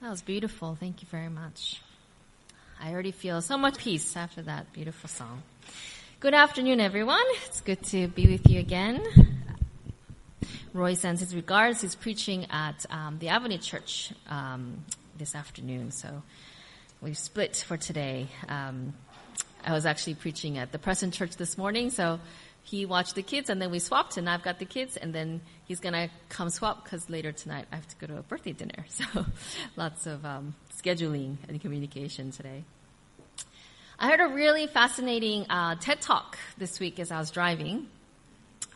That was beautiful. Thank you very much. I already feel so much peace after that beautiful song. Good afternoon, everyone. It's good to be with you again. Roy sends his regards. He's preaching at um, the Avenue Church um, this afternoon, so we've split for today. Um, I was actually preaching at the Present Church this morning, so he watched the kids and then we swapped and I've got the kids and then he's gonna come swap because later tonight I have to go to a birthday dinner. So lots of um, scheduling and communication today. I heard a really fascinating uh, TED talk this week as I was driving.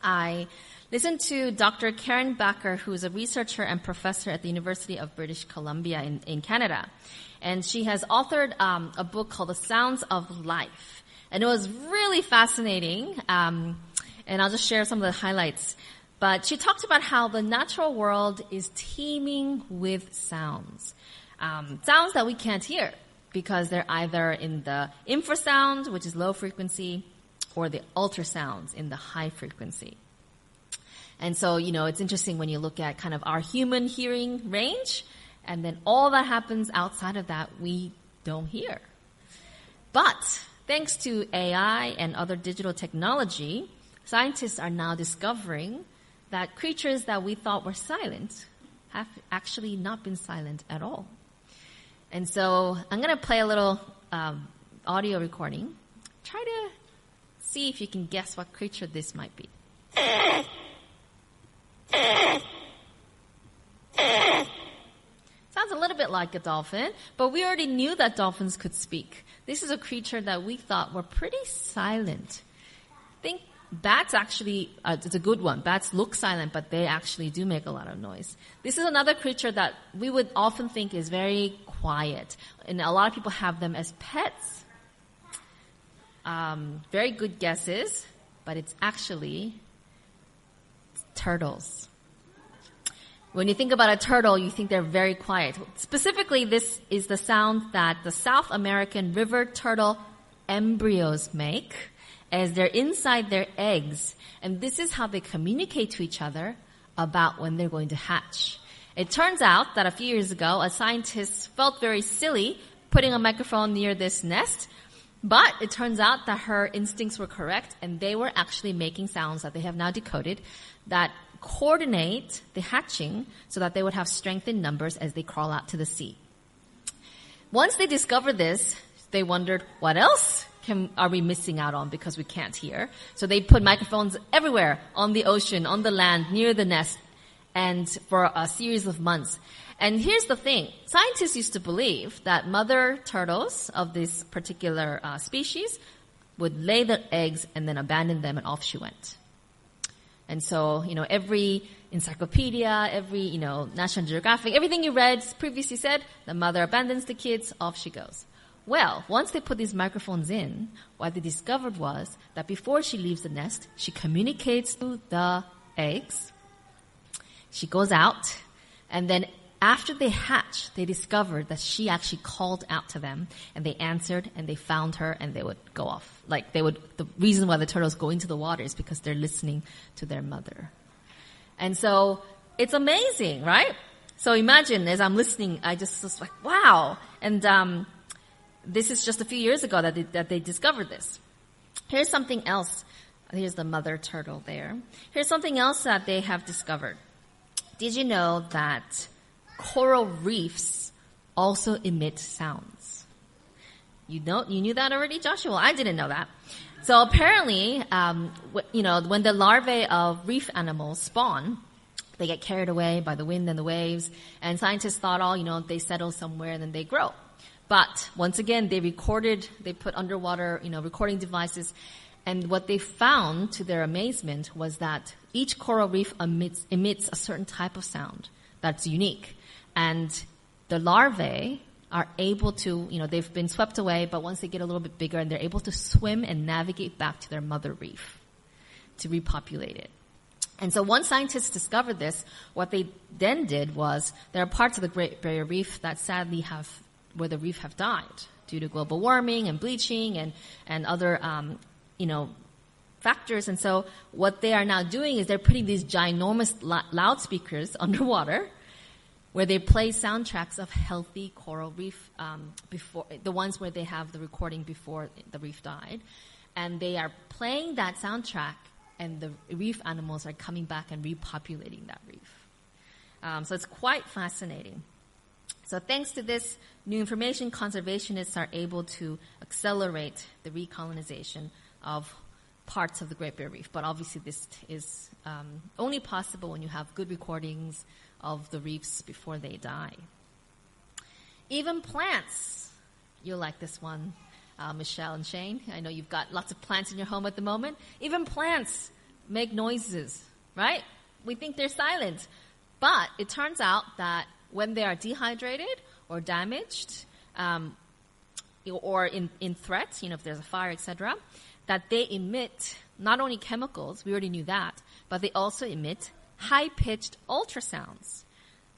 I listened to Dr. Karen Bakker, who's a researcher and professor at the University of British Columbia in, in Canada. And she has authored um, a book called The Sounds of Life. And it was really fascinating. Um, and I'll just share some of the highlights. But she talked about how the natural world is teeming with sounds. Um, sounds that we can't hear because they're either in the infrasound, which is low frequency, or the ultrasounds in the high frequency. And so, you know, it's interesting when you look at kind of our human hearing range, and then all that happens outside of that we don't hear. But Thanks to AI and other digital technology, scientists are now discovering that creatures that we thought were silent have actually not been silent at all. And so I'm going to play a little um, audio recording. Try to see if you can guess what creature this might be. Sounds a little bit like a dolphin, but we already knew that dolphins could speak. This is a creature that we thought were pretty silent. Think bats actually, uh, it's a good one. Bats look silent, but they actually do make a lot of noise. This is another creature that we would often think is very quiet. And a lot of people have them as pets. Um, very good guesses, but it's actually turtles. When you think about a turtle, you think they're very quiet. Specifically, this is the sound that the South American river turtle embryos make as they're inside their eggs. And this is how they communicate to each other about when they're going to hatch. It turns out that a few years ago, a scientist felt very silly putting a microphone near this nest, but it turns out that her instincts were correct and they were actually making sounds that they have now decoded that coordinate the hatching so that they would have strength in numbers as they crawl out to the sea. Once they discovered this, they wondered, what else can, are we missing out on because we can't hear? So they put microphones everywhere on the ocean, on the land, near the nest, and for a series of months. And here's the thing. Scientists used to believe that mother turtles of this particular uh, species would lay their eggs and then abandon them and off she went. And so, you know, every encyclopedia, every, you know, National Geographic, everything you read previously said, the mother abandons the kids, off she goes. Well, once they put these microphones in, what they discovered was that before she leaves the nest, she communicates to the eggs. She goes out, and then after they hatch, they discovered that she actually called out to them and they answered and they found her and they would go off. Like they would, the reason why the turtles go into the water is because they're listening to their mother. And so it's amazing, right? So imagine as I'm listening, I just was like, wow. And, um, this is just a few years ago that they, that they discovered this. Here's something else. Here's the mother turtle there. Here's something else that they have discovered. Did you know that coral reefs also emit sounds. You know, you knew that already, Joshua? I didn't know that. So apparently, um, you know, when the larvae of reef animals spawn, they get carried away by the wind and the waves, and scientists thought, oh, you know, they settle somewhere and then they grow. But once again, they recorded, they put underwater, you know, recording devices, and what they found, to their amazement, was that each coral reef emits, emits a certain type of sound that's unique. And the larvae are able to, you know, they've been swept away, but once they get a little bit bigger and they're able to swim and navigate back to their mother reef to repopulate it. And so once scientists discovered this, what they then did was there are parts of the Great Barrier Reef that sadly have, where the reef have died due to global warming and bleaching and, and other, um, you know, factors. And so what they are now doing is they're putting these ginormous loudspeakers underwater where they play soundtracks of healthy coral reef um, before the ones where they have the recording before the reef died, and they are playing that soundtrack, and the reef animals are coming back and repopulating that reef. Um, so it's quite fascinating. So thanks to this new information, conservationists are able to accelerate the recolonization of parts of the Great Barrier Reef. But obviously, this is um, only possible when you have good recordings of the reefs before they die. Even plants, you'll like this one, uh, Michelle and Shane. I know you've got lots of plants in your home at the moment. Even plants make noises, right? We think they're silent. But it turns out that when they are dehydrated or damaged, um, or in, in threat, you know, if there's a fire, etc., that they emit not only chemicals, we already knew that, but they also emit high-pitched ultrasounds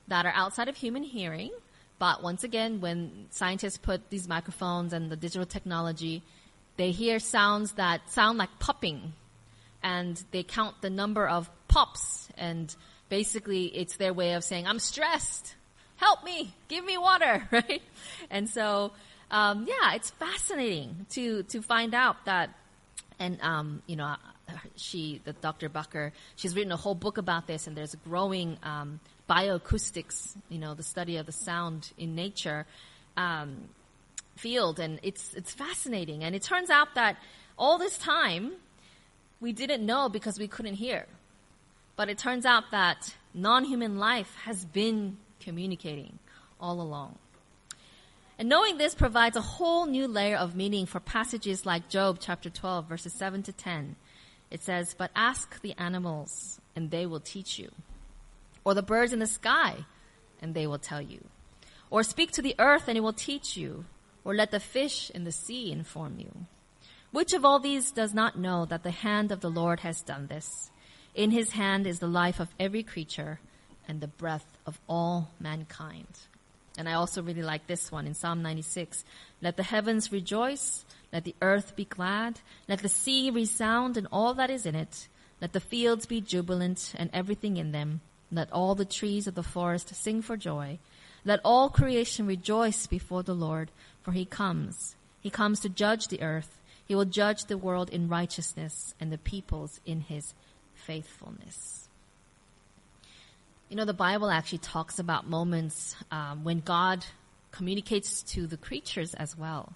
that are outside of human hearing. But once again, when scientists put these microphones and the digital technology, they hear sounds that sound like popping. And they count the number of pops. And basically, it's their way of saying, I'm stressed. Help me. Give me water. Right? And so, um, yeah, it's fascinating to, to find out that and um, you know, she, the Dr. Bakker, she's written a whole book about this, and there's a growing um, bioacoustics, you know, the study of the sound in nature um, field, and it's it's fascinating. And it turns out that all this time we didn't know because we couldn't hear, but it turns out that non-human life has been communicating all along. And knowing this provides a whole new layer of meaning for passages like Job chapter 12 verses 7 to 10. It says, but ask the animals and they will teach you. Or the birds in the sky and they will tell you. Or speak to the earth and it will teach you. Or let the fish in the sea inform you. Which of all these does not know that the hand of the Lord has done this? In his hand is the life of every creature and the breath of all mankind. And I also really like this one in Psalm 96. Let the heavens rejoice. Let the earth be glad. Let the sea resound and all that is in it. Let the fields be jubilant and everything in them. Let all the trees of the forest sing for joy. Let all creation rejoice before the Lord, for he comes. He comes to judge the earth. He will judge the world in righteousness and the peoples in his faithfulness. You know, the Bible actually talks about moments um, when God communicates to the creatures as well.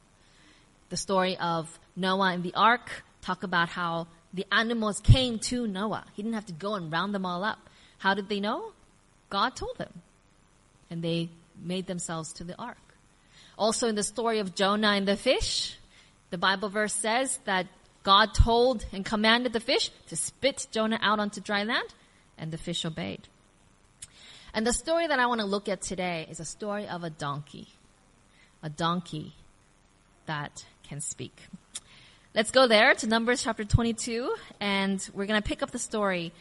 The story of Noah and the ark talk about how the animals came to Noah. He didn't have to go and round them all up. How did they know? God told them. And they made themselves to the ark. Also in the story of Jonah and the fish, the Bible verse says that God told and commanded the fish to spit Jonah out onto dry land, and the fish obeyed. And the story that I want to look at today is a story of a donkey. A donkey that can speak. Let's go there to Numbers chapter 22, and we're going to pick up the story.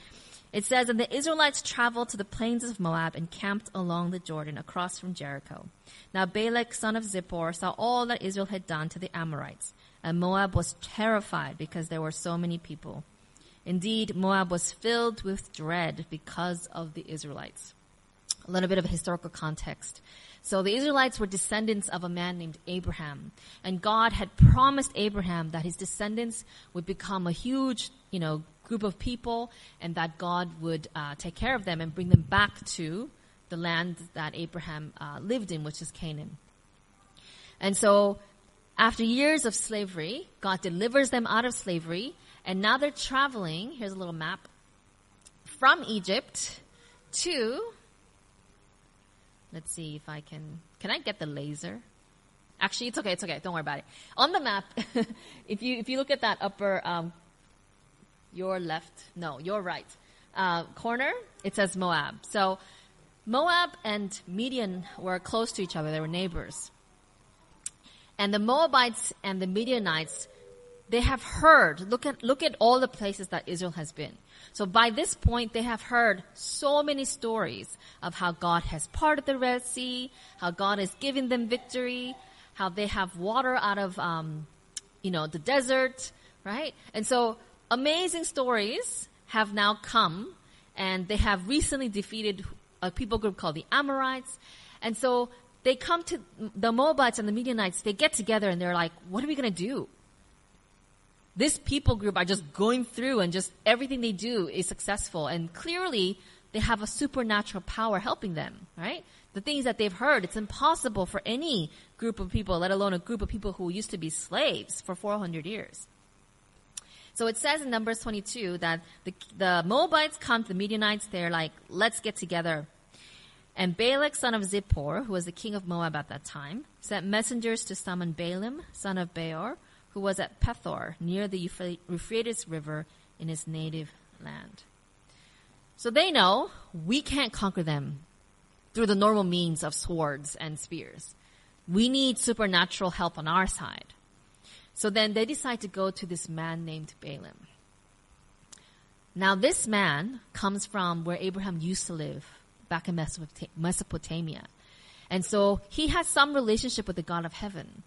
It says, And the Israelites traveled to the plains of Moab and camped along the Jordan across from Jericho. Now Balak, son of Zippor, saw all that Israel had done to the Amorites, and Moab was terrified because there were so many people. Indeed, Moab was filled with dread because of the Israelites a little bit of historical context. So the Israelites were descendants of a man named Abraham. And God had promised Abraham that his descendants would become a huge, you know, group of people and that God would uh, take care of them and bring them back to the land that Abraham uh, lived in, which is Canaan. And so after years of slavery, God delivers them out of slavery and now they're traveling, here's a little map, from Egypt to Let's see if I can. Can I get the laser? Actually, it's okay. It's okay. Don't worry about it. On the map, if you if you look at that upper, um, your left, no, your right uh, corner, it says Moab. So Moab and Midian were close to each other. They were neighbors. And the Moabites and the Midianites, they have heard. Look at look at all the places that Israel has been. So by this point, they have heard so many stories of how God has parted the Red Sea, how God has given them victory, how they have water out of, um, you know, the desert, right? And so amazing stories have now come and they have recently defeated a people group called the Amorites. And so they come to the Moabites and the Midianites, they get together and they're like, what are we going to do? This people group are just going through and just everything they do is successful. And clearly they have a supernatural power helping them, right? The things that they've heard, it's impossible for any group of people, let alone a group of people who used to be slaves for 400 years. So it says in Numbers 22 that the, the Moabites come to the Midianites. They're like, let's get together. And Balak, son of Zippor, who was the king of Moab at that time, sent messengers to summon Balaam, son of Beor, who was at Pethor, near the Euphrates River in his native land. So they know we can't conquer them through the normal means of swords and spears. We need supernatural help on our side. So then they decide to go to this man named Balaam. Now this man comes from where Abraham used to live, back in Mesopotamia. And so he has some relationship with the God of heaven.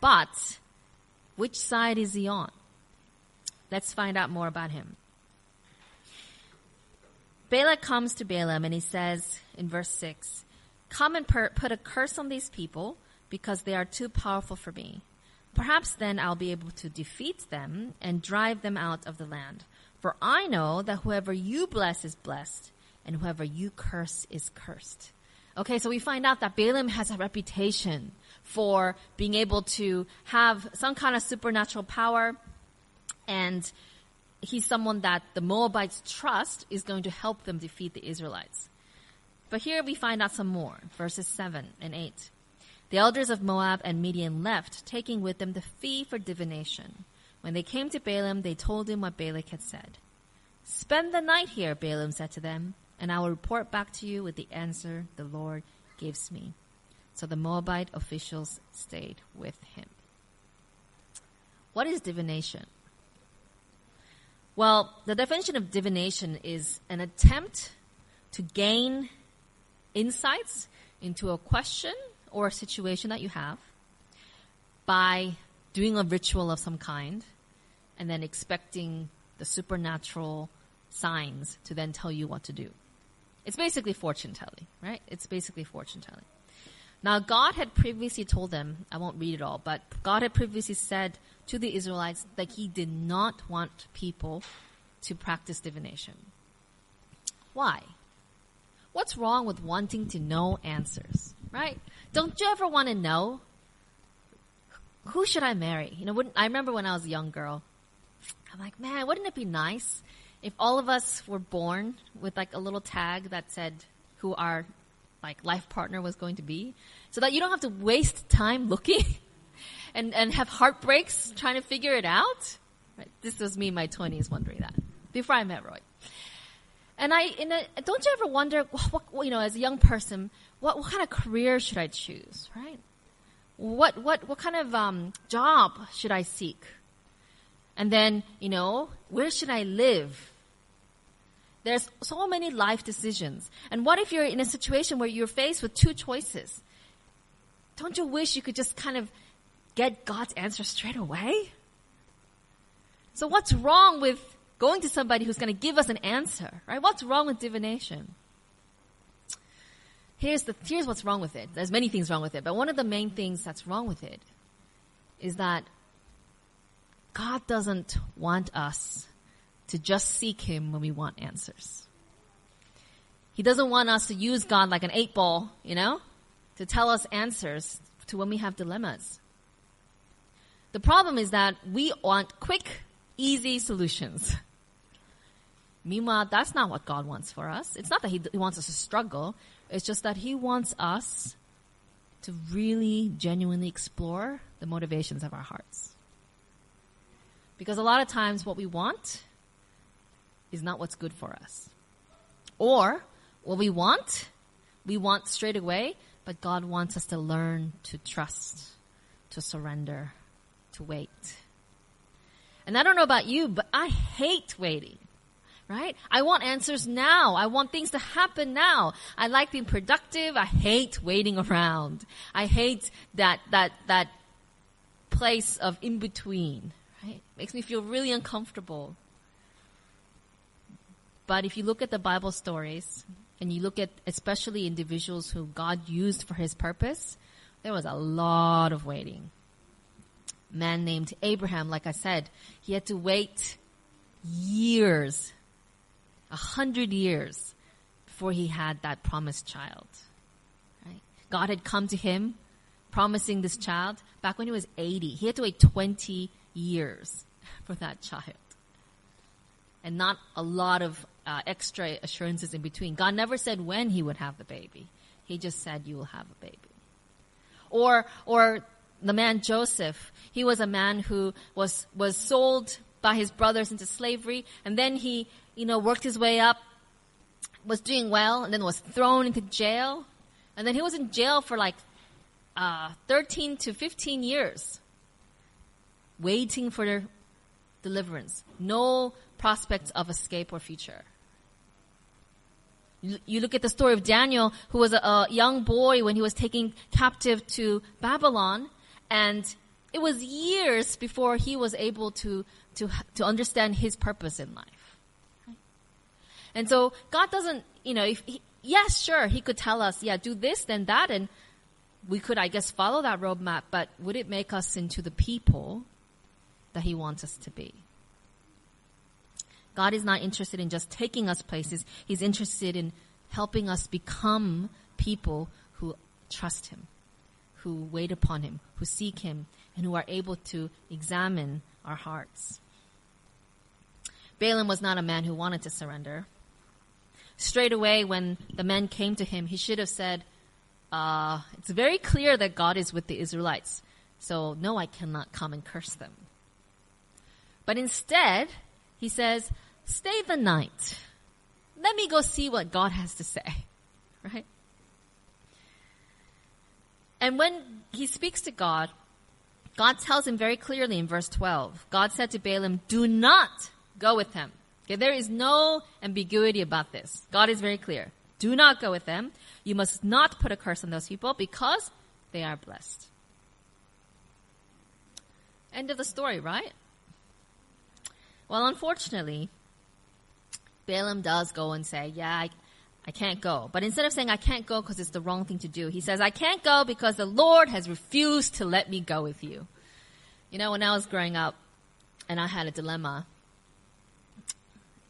But which side is he on? Let's find out more about him. Balak comes to Balaam and he says in verse 6, Come and per- put a curse on these people because they are too powerful for me. Perhaps then I'll be able to defeat them and drive them out of the land. For I know that whoever you bless is blessed, and whoever you curse is cursed. Okay, so we find out that Balaam has a reputation for being able to have some kind of supernatural power, and he's someone that the Moabites trust is going to help them defeat the Israelites. But here we find out some more, verses 7 and 8. The elders of Moab and Midian left, taking with them the fee for divination. When they came to Balaam, they told him what Balak had said. Spend the night here, Balaam said to them, and I will report back to you with the answer the Lord gives me. So the Moabite officials stayed with him. What is divination? Well, the definition of divination is an attempt to gain insights into a question or a situation that you have by doing a ritual of some kind and then expecting the supernatural signs to then tell you what to do. It's basically fortune telling, right? It's basically fortune telling. Now, God had previously told them, I won't read it all, but God had previously said to the Israelites that He did not want people to practice divination. Why? What's wrong with wanting to know answers, right? Don't you ever want to know who should I marry? You know, I remember when I was a young girl, I'm like, man, wouldn't it be nice if all of us were born with like a little tag that said who our like life partner was going to be, so that you don't have to waste time looking and and have heartbreaks trying to figure it out. Right? This was me in my 20s wondering that before I met Roy. And I, in a, don't you ever wonder, what, what, you know, as a young person, what, what kind of career should I choose, right? What, what, what kind of um, job should I seek? And then, you know, where should I live? There's so many life decisions. And what if you're in a situation where you're faced with two choices? Don't you wish you could just kind of get God's answer straight away? So what's wrong with going to somebody who's going to give us an answer, right? What's wrong with divination? Here's the, here's what's wrong with it. There's many things wrong with it, but one of the main things that's wrong with it is that God doesn't want us to just seek Him when we want answers. He doesn't want us to use God like an eight ball, you know, to tell us answers to when we have dilemmas. The problem is that we want quick, easy solutions. Meanwhile, that's not what God wants for us. It's not that he, he wants us to struggle. It's just that He wants us to really genuinely explore the motivations of our hearts. Because a lot of times what we want is not what's good for us. Or what we want, we want straight away, but God wants us to learn to trust, to surrender, to wait. And I don't know about you, but I hate waiting right? I want answers now. I want things to happen now. I like being productive. I hate waiting around. I hate that, that, that place of in between, right? Makes me feel really uncomfortable. But if you look at the Bible stories, and you look at especially individuals who God used for his purpose, there was a lot of waiting. Man named Abraham, like I said, he had to wait years, a hundred years before he had that promised child. God had come to him promising this child back when he was 80. He had to wait 20 years for that child. And not a lot of uh, extra assurances in between. God never said when he would have the baby. He just said you will have a baby. Or, or the man Joseph. He was a man who was, was sold by his brothers into slavery and then he, you know, worked his way up, was doing well and then was thrown into jail. And then he was in jail for like, uh, 13 to 15 years waiting for deliverance. No prospects of escape or future. You look at the story of Daniel, who was a, a young boy when he was taken captive to Babylon, and it was years before he was able to, to, to understand his purpose in life. And so God doesn't, you know, if he, yes, sure, he could tell us, yeah, do this, then that, and we could, I guess, follow that roadmap, but would it make us into the people that he wants us to be? God is not interested in just taking us places. He's interested in helping us become people who trust Him, who wait upon Him, who seek Him, and who are able to examine our hearts. Balaam was not a man who wanted to surrender. Straight away, when the men came to him, he should have said, uh, It's very clear that God is with the Israelites, so no, I cannot come and curse them. But instead, he says, Stay the night. Let me go see what God has to say. Right? And when he speaks to God, God tells him very clearly in verse 12 God said to Balaam, Do not go with them. Okay, there is no ambiguity about this. God is very clear. Do not go with them. You must not put a curse on those people because they are blessed. End of the story, right? Well, unfortunately, Balaam does go and say, yeah, I, I can't go. But instead of saying I can't go because it's the wrong thing to do, he says, I can't go because the Lord has refused to let me go with you. You know, when I was growing up and I had a dilemma,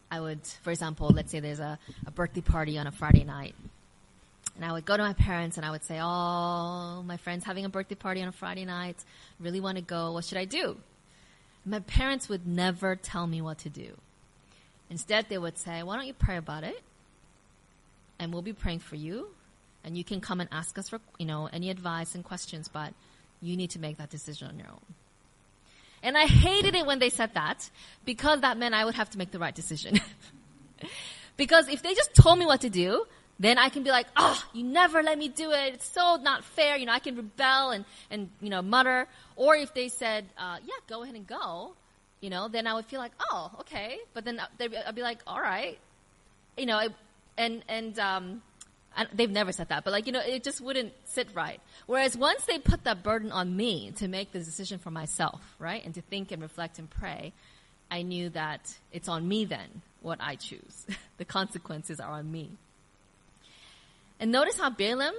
I would, for example, let's say there's a, a birthday party on a Friday night. And I would go to my parents and I would say, Oh, my friend's having a birthday party on a Friday night. Really want to go. What should I do? My parents would never tell me what to do. Instead, they would say, Why don't you pray about it? And we'll be praying for you. And you can come and ask us for, you know, any advice and questions, but you need to make that decision on your own. And I hated it when they said that because that meant I would have to make the right decision. because if they just told me what to do, then I can be like, oh, you never let me do it. It's so not fair. You know, I can rebel and, and, you know, mutter. Or if they said, uh, yeah, go ahead and go, you know, then I would feel like, oh, okay. But then I'd be like, all right. You know, and, and, um, they've never said that, but like, you know, it just wouldn't sit right. Whereas once they put that burden on me to make the decision for myself, right? And to think and reflect and pray, I knew that it's on me then what I choose. the consequences are on me. And notice how Balaam,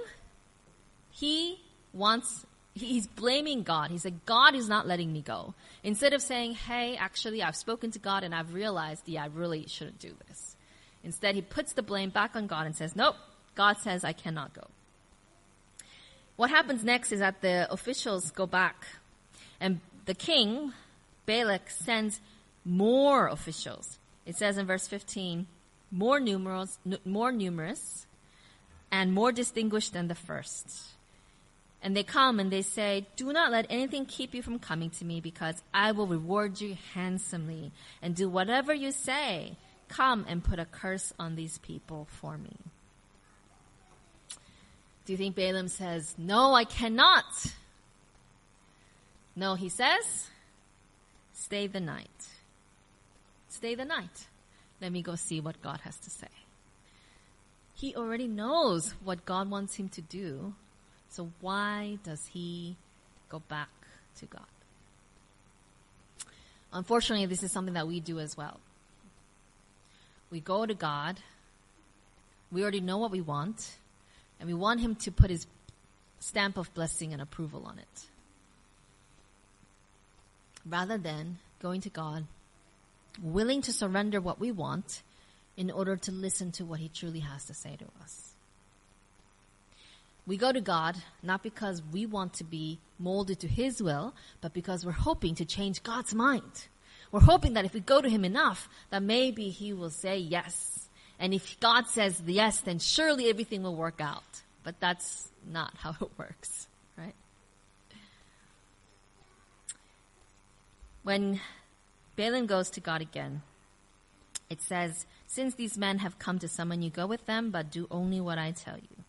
he wants, he's blaming God. He said, God is not letting me go. Instead of saying, hey, actually, I've spoken to God and I've realized, yeah, I really shouldn't do this. Instead, he puts the blame back on God and says, nope, God says I cannot go. What happens next is that the officials go back and the king, Balak, sends more officials. It says in verse 15, more numerous, more numerous and more distinguished than the first. And they come and they say, Do not let anything keep you from coming to me, because I will reward you handsomely and do whatever you say. Come and put a curse on these people for me. Do you think Balaam says, No, I cannot? No, he says, Stay the night. Stay the night. Let me go see what God has to say. He already knows what God wants him to do. So why does he go back to God? Unfortunately, this is something that we do as well. We go to God We already know what we want, and we want Him to put His stamp of blessing and approval on it. Rather than going to God, willing to surrender what we want in order to listen to what He truly has to say to us. We go to God not because we want to be molded to His will, but because we're hoping to change God's mind. We're hoping that if we go to Him enough, that maybe He will say yes. And if God says yes, then surely everything will work out. But that's not how it works, right? When Balaam goes to God again, it says, Since these men have come to summon you, go with them, but do only what I tell you.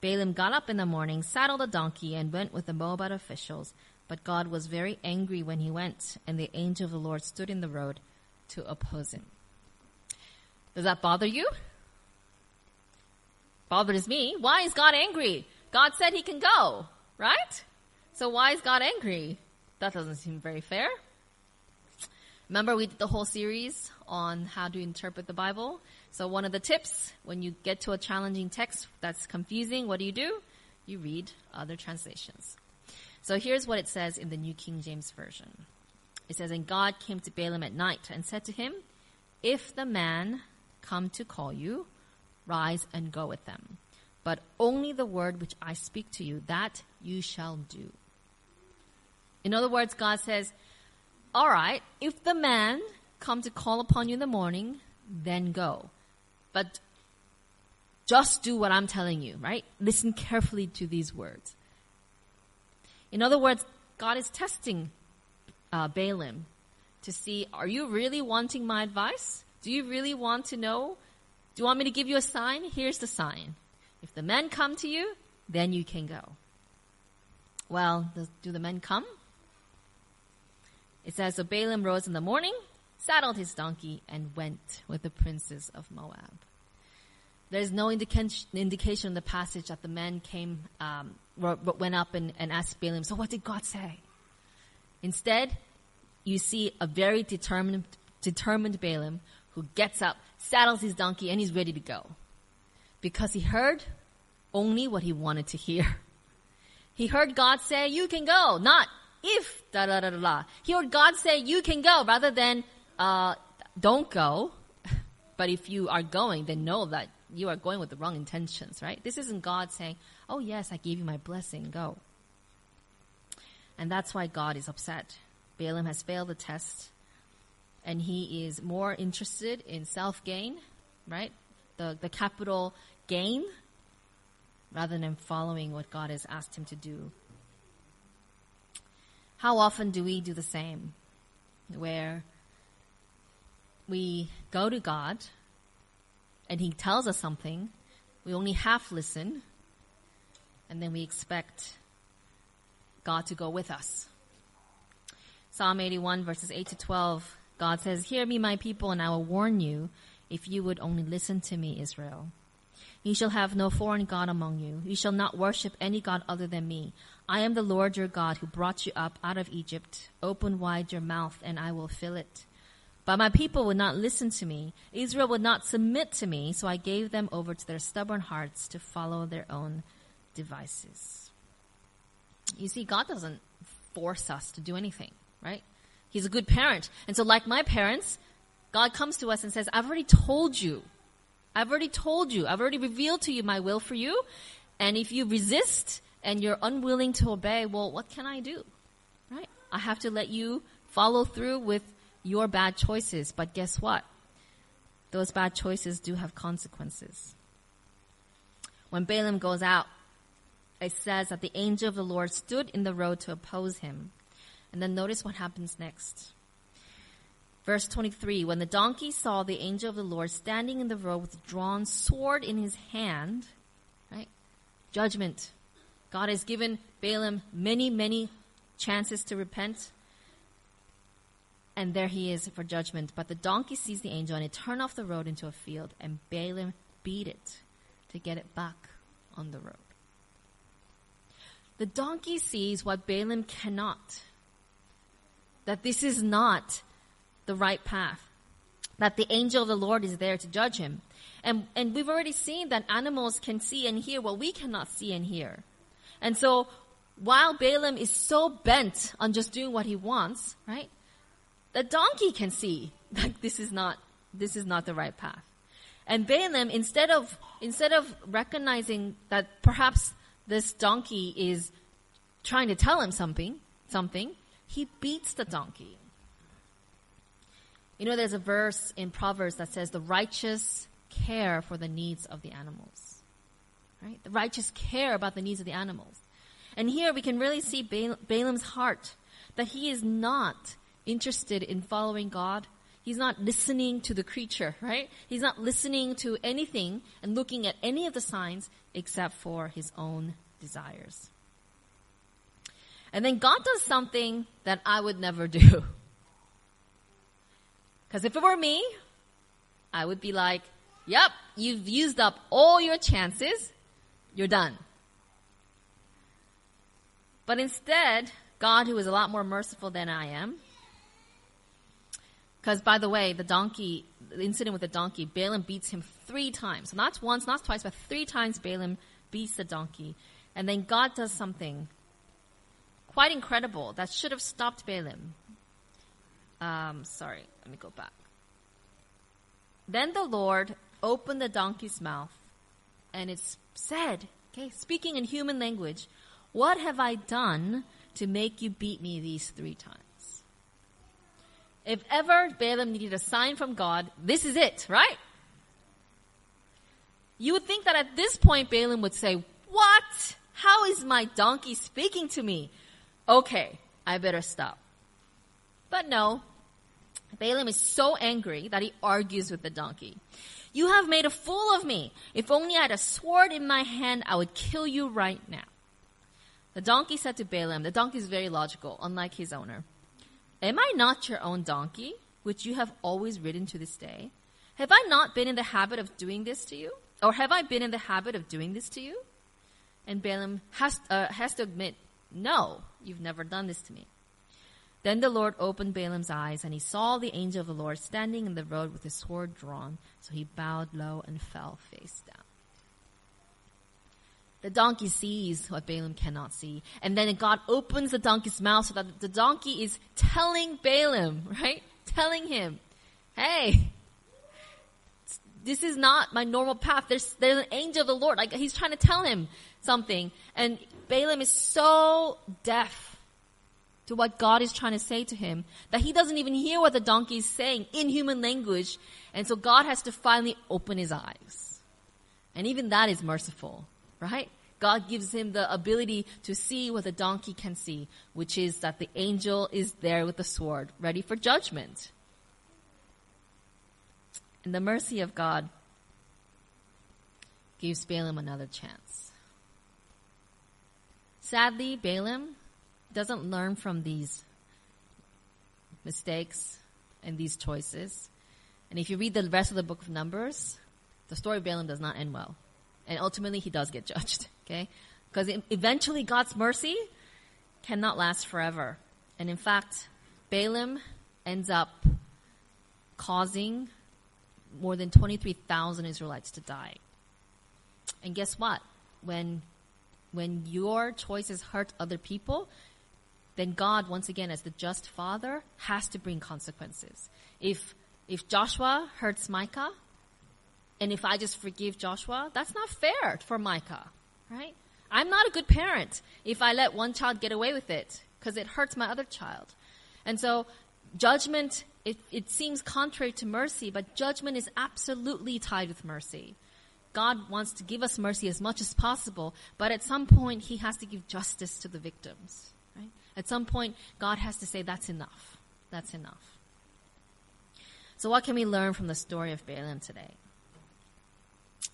Balaam got up in the morning, saddled a donkey, and went with the Moabite officials. But God was very angry when he went, and the angel of the Lord stood in the road to oppose him. Does that bother you? Bothers me. Why is God angry? God said he can go, right? So why is God angry? That doesn't seem very fair. Remember we did the whole series on how to interpret the Bible? So one of the tips, when you get to a challenging text that's confusing, what do you do? You read other translations. So here's what it says in the New King James Version. It says, And God came to Balaam at night and said to him, If the man come to call you, rise and go with them. But only the word which I speak to you, that you shall do. In other words, God says, All right, if the man come to call upon you in the morning, then go. But just do what I'm telling you, right? Listen carefully to these words. In other words, God is testing uh, Balaam to see, are you really wanting my advice? Do you really want to know? Do you want me to give you a sign? Here's the sign. If the men come to you, then you can go. Well, do the men come? It says, so Balaam rose in the morning, saddled his donkey, and went with the princes of Moab. There's no indication, indication in the passage that the men came, um, went up and, and asked Balaam, so what did God say? Instead, you see a very determined, determined Balaam who gets up, saddles his donkey, and he's ready to go. Because he heard only what he wanted to hear. He heard God say, you can go, not if, da da da da da. He heard God say, you can go, rather than, uh, don't go. But if you are going, then know that you are going with the wrong intentions, right? This isn't God saying, oh yes, I gave you my blessing, go. And that's why God is upset. Balaam has failed the test and he is more interested in self gain, right? The, the capital gain rather than following what God has asked him to do. How often do we do the same? Where we go to God and He tells us something, we only half listen, and then we expect God to go with us. Psalm 81 verses 8 to 12, God says, Hear me, my people, and I will warn you if you would only listen to me, Israel. You shall have no foreign God among you. You shall not worship any God other than me. I am the Lord your God who brought you up out of Egypt. Open wide your mouth and I will fill it. But my people would not listen to me. Israel would not submit to me, so I gave them over to their stubborn hearts to follow their own devices. You see, God doesn't force us to do anything, right? He's a good parent. And so like my parents, God comes to us and says, I've already told you. I've already told you. I've already revealed to you my will for you. And if you resist and you're unwilling to obey, well, what can I do? Right? I have to let you follow through with your bad choices. But guess what? Those bad choices do have consequences. When Balaam goes out, it says that the angel of the Lord stood in the road to oppose him. And then notice what happens next. Verse 23, when the donkey saw the angel of the Lord standing in the road with a drawn sword in his hand, right? Judgment. God has given Balaam many, many chances to repent and there he is for judgment. But the donkey sees the angel and it turned off the road into a field, and Balaam beat it to get it back on the road. The donkey sees what Balaam cannot. That this is not the right path. That the angel of the Lord is there to judge him. And, and we've already seen that animals can see and hear what we cannot see and hear. And so while Balaam is so bent on just doing what he wants, right? The donkey can see that this is not, this is not the right path. And Balaam, instead of, instead of recognizing that perhaps this donkey is trying to tell him something, something, he beats the donkey. You know, there's a verse in Proverbs that says the righteous care for the needs of the animals. Right? The righteous care about the needs of the animals. And here we can really see Balaam's heart that he is not interested in following God. He's not listening to the creature, right? He's not listening to anything and looking at any of the signs except for his own desires. And then God does something that I would never do. Because if it were me, I would be like, yep, you've used up all your chances. You're done. But instead, God, who is a lot more merciful than I am, because by the way, the donkey, the incident with the donkey, Balaam beats him three times. Not once, not twice, but three times Balaam beats the donkey. And then God does something quite incredible that should have stopped Balaam. Um, sorry, let me go back. Then the Lord opened the donkey's mouth, and it said, okay, speaking in human language, What have I done to make you beat me these three times? If ever Balaam needed a sign from God, this is it, right? You would think that at this point Balaam would say, What? How is my donkey speaking to me? Okay, I better stop. But no, Balaam is so angry that he argues with the donkey. You have made a fool of me. If only I had a sword in my hand, I would kill you right now. The donkey said to Balaam, the donkey is very logical, unlike his owner. Am I not your own donkey, which you have always ridden to this day? Have I not been in the habit of doing this to you? Or have I been in the habit of doing this to you? And Balaam has, uh, has to admit, no, you've never done this to me. Then the Lord opened Balaam's eyes, and he saw the angel of the Lord standing in the road with his sword drawn. So he bowed low and fell face down. The donkey sees what Balaam cannot see. And then God opens the donkey's mouth so that the donkey is telling Balaam, right? Telling him, hey, this is not my normal path. There's, there's an angel of the Lord. Like he's trying to tell him something. And Balaam is so deaf to what God is trying to say to him that he doesn't even hear what the donkey is saying in human language. And so God has to finally open his eyes. And even that is merciful, right? God gives him the ability to see what the donkey can see, which is that the angel is there with the sword, ready for judgment. And the mercy of God gives Balaam another chance. Sadly, Balaam doesn't learn from these mistakes and these choices. And if you read the rest of the book of Numbers, the story of Balaam does not end well. And ultimately he does get judged, okay? Because eventually God's mercy cannot last forever. And in fact, Balaam ends up causing more than 23,000 Israelites to die. And guess what? When when your choices hurt other people, then God, once again, as the just father, has to bring consequences. If, if Joshua hurts Micah, and if I just forgive Joshua, that's not fair for Micah, right? I'm not a good parent if I let one child get away with it, because it hurts my other child. And so, judgment, it, it seems contrary to mercy, but judgment is absolutely tied with mercy. God wants to give us mercy as much as possible, but at some point, He has to give justice to the victims. At some point, God has to say, that's enough. That's enough. So, what can we learn from the story of Balaam today?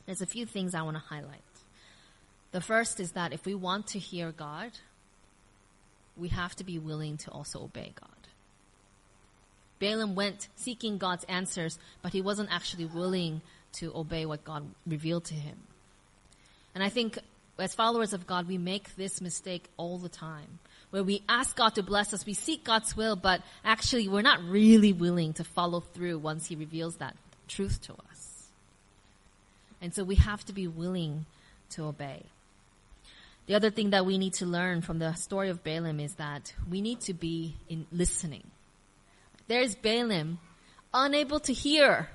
There's a few things I want to highlight. The first is that if we want to hear God, we have to be willing to also obey God. Balaam went seeking God's answers, but he wasn't actually willing to obey what God revealed to him. And I think as followers of God, we make this mistake all the time where we ask God to bless us, we seek God's will, but actually we're not really willing to follow through once He reveals that truth to us. And so we have to be willing to obey. The other thing that we need to learn from the story of Balaam is that we need to be in listening. There's Balaam, unable to hear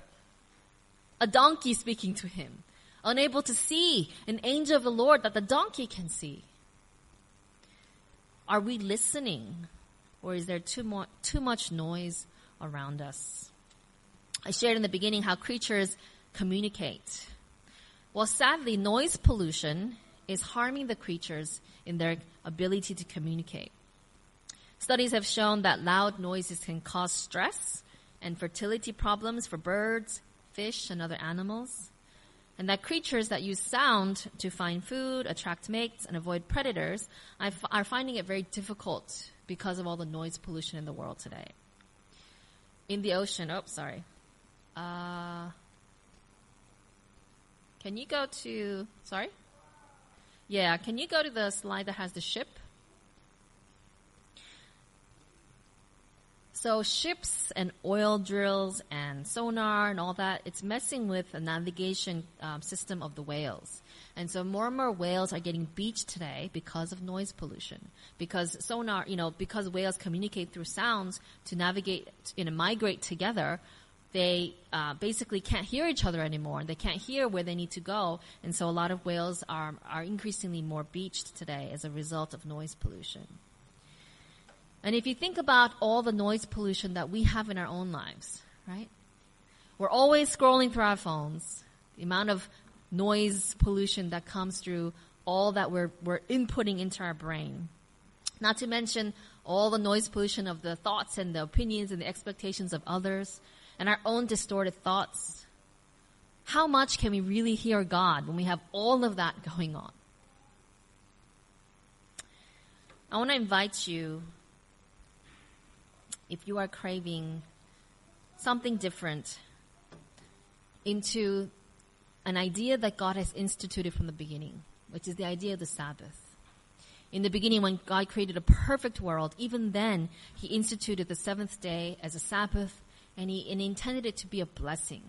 a donkey speaking to him, unable to see an angel of the Lord that the donkey can see. Are we listening? Or is there too, mo- too much noise around us? I shared in the beginning how creatures communicate. Well, sadly, noise pollution is harming the creatures in their ability to communicate. Studies have shown that loud noises can cause stress and fertility problems for birds, fish, and other animals. And that creatures that use sound to find food, attract mates, and avoid predators are finding it very difficult because of all the noise pollution in the world today. In the ocean, oh, sorry. Uh, can you go to, sorry? Yeah, can you go to the slide that has the ship? So ships and oil drills and sonar and all that, it's messing with the navigation um, system of the whales. And so more and more whales are getting beached today because of noise pollution. Because sonar, you know, because whales communicate through sounds to navigate, and migrate together, they uh, basically can't hear each other anymore. They can't hear where they need to go, and so a lot of whales are are increasingly more beached today as a result of noise pollution. And if you think about all the noise pollution that we have in our own lives, right? We're always scrolling through our phones. The amount of noise pollution that comes through all that we're, we're inputting into our brain. Not to mention all the noise pollution of the thoughts and the opinions and the expectations of others and our own distorted thoughts. How much can we really hear God when we have all of that going on? I want to invite you if you are craving something different into an idea that God has instituted from the beginning, which is the idea of the Sabbath. In the beginning, when God created a perfect world, even then, He instituted the seventh day as a Sabbath, and He, and intended it to be a blessing.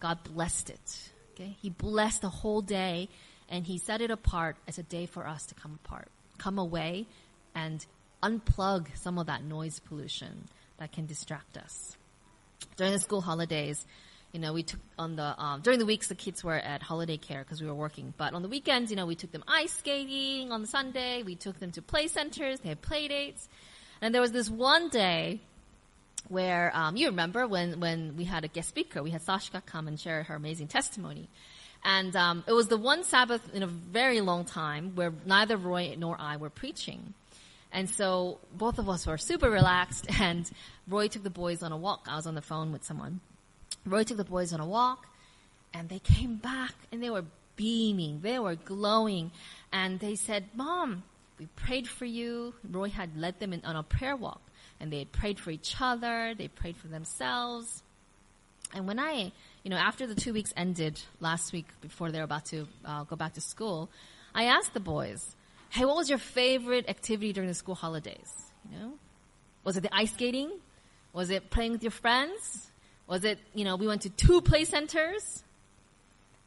God blessed it. Okay? He blessed the whole day, and He set it apart as a day for us to come apart, come away, and unplug some of that noise pollution that can distract us. During the school holidays, you know, we took on the, um, during the weeks the kids were at holiday care because we were working. But on the weekends, you know, we took them ice skating on Sunday. We took them to play centers. They had play dates. And there was this one day where, um, you remember when, when we had a guest speaker, we had Sashka come and share her amazing testimony. And um, it was the one Sabbath in a very long time where neither Roy nor I were preaching. And so both of us were super relaxed and Roy took the boys on a walk. I was on the phone with someone. Roy took the boys on a walk and they came back and they were beaming. They were glowing. And they said, Mom, we prayed for you. Roy had led them in, on a prayer walk and they had prayed for each other. They prayed for themselves. And when I, you know, after the two weeks ended last week before they were about to uh, go back to school, I asked the boys, hey, what was your favorite activity during the school holidays? You know, was it the ice skating? Was it playing with your friends? Was it, you know, we went to two play centers?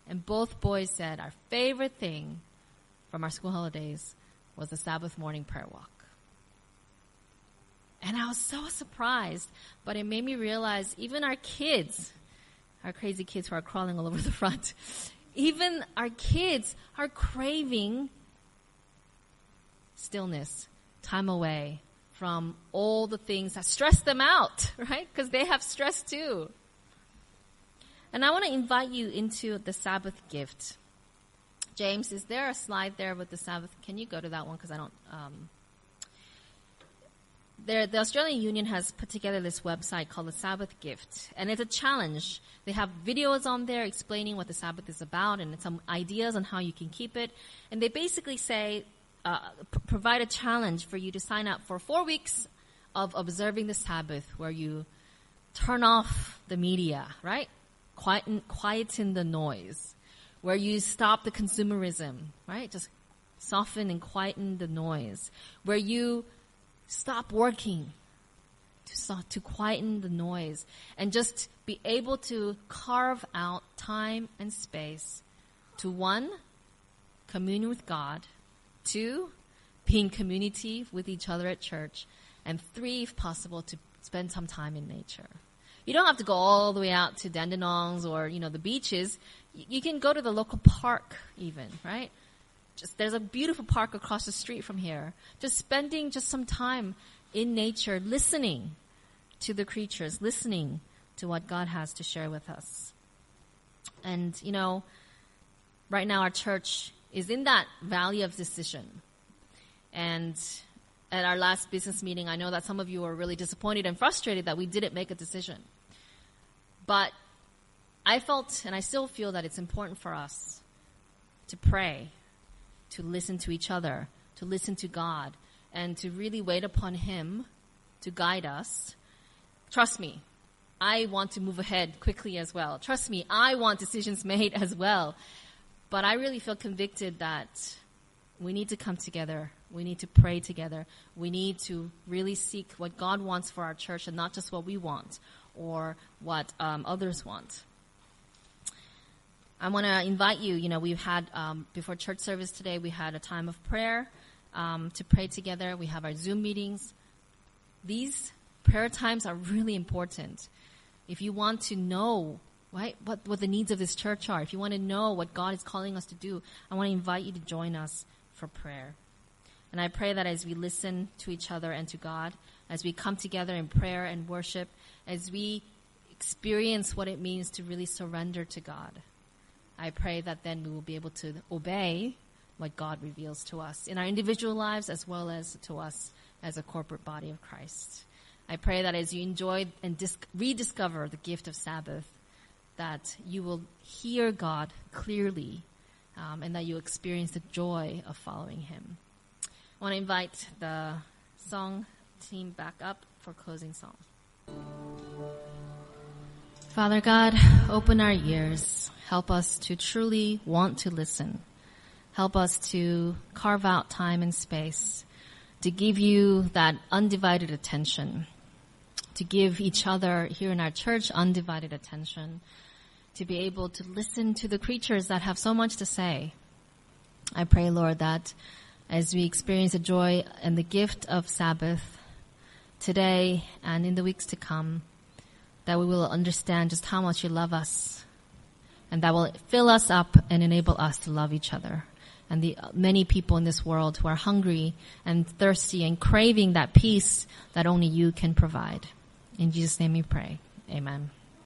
And both boys said our favorite thing from our school holidays was the Sabbath morning prayer walk. And I was so surprised, but it made me realize even our kids, our crazy kids who are crawling all over the front, even our kids are craving stillness, time away from all the things that stress them out, right? Because they have stress too. And I want to invite you into the Sabbath gift. James, is there a slide there with the Sabbath? Can you go to that one? Because I don't. Um, there, the Australian Union has put together this website called the Sabbath Gift, and it's a challenge. They have videos on there explaining what the Sabbath is about and some ideas on how you can keep it. And they basically say uh, p- provide a challenge for you to sign up for four weeks of observing the Sabbath where you turn off the media, right? Quieten, quieten the noise. Where you stop the consumerism, right? Just soften and quieten the noise. Where you stop working to, to quieten the noise and just be able to carve out time and space to one, communion with God, two, being community with each other at church, and three, if possible, to spend some time in nature. You don't have to go all the way out to Dandenongs or, you know, the beaches. You can go to the local park even, right? Just, there's a beautiful park across the street from here. Just spending just some time in nature, listening to the creatures, listening to what God has to share with us. And, you know, right now our church is in that valley of decision. And at our last business meeting, I know that some of you were really disappointed and frustrated that we didn't make a decision. But I felt, and I still feel that it's important for us to pray, to listen to each other, to listen to God, and to really wait upon Him to guide us. Trust me, I want to move ahead quickly as well. Trust me, I want decisions made as well. But I really feel convicted that we need to come together. We need to pray together. We need to really seek what God wants for our church and not just what we want or what um, others want. I want to invite you. You know, we've had um, before church service today. We had a time of prayer um, to pray together. We have our Zoom meetings. These prayer times are really important. If you want to know right, what what the needs of this church are, if you want to know what God is calling us to do, I want to invite you to join us for prayer. And I pray that as we listen to each other and to God, as we come together in prayer and worship, as we experience what it means to really surrender to God, I pray that then we will be able to obey what God reveals to us in our individual lives as well as to us as a corporate body of Christ. I pray that as you enjoy and dis- rediscover the gift of Sabbath, that you will hear God clearly um, and that you experience the joy of following Him. I want to invite the song team back up for closing song. Father God, open our ears. Help us to truly want to listen. Help us to carve out time and space to give you that undivided attention, to give each other here in our church undivided attention, to be able to listen to the creatures that have so much to say. I pray, Lord, that as we experience the joy and the gift of Sabbath today and in the weeks to come, that we will understand just how much you love us and that will fill us up and enable us to love each other and the uh, many people in this world who are hungry and thirsty and craving that peace that only you can provide. In Jesus' name we pray. Amen.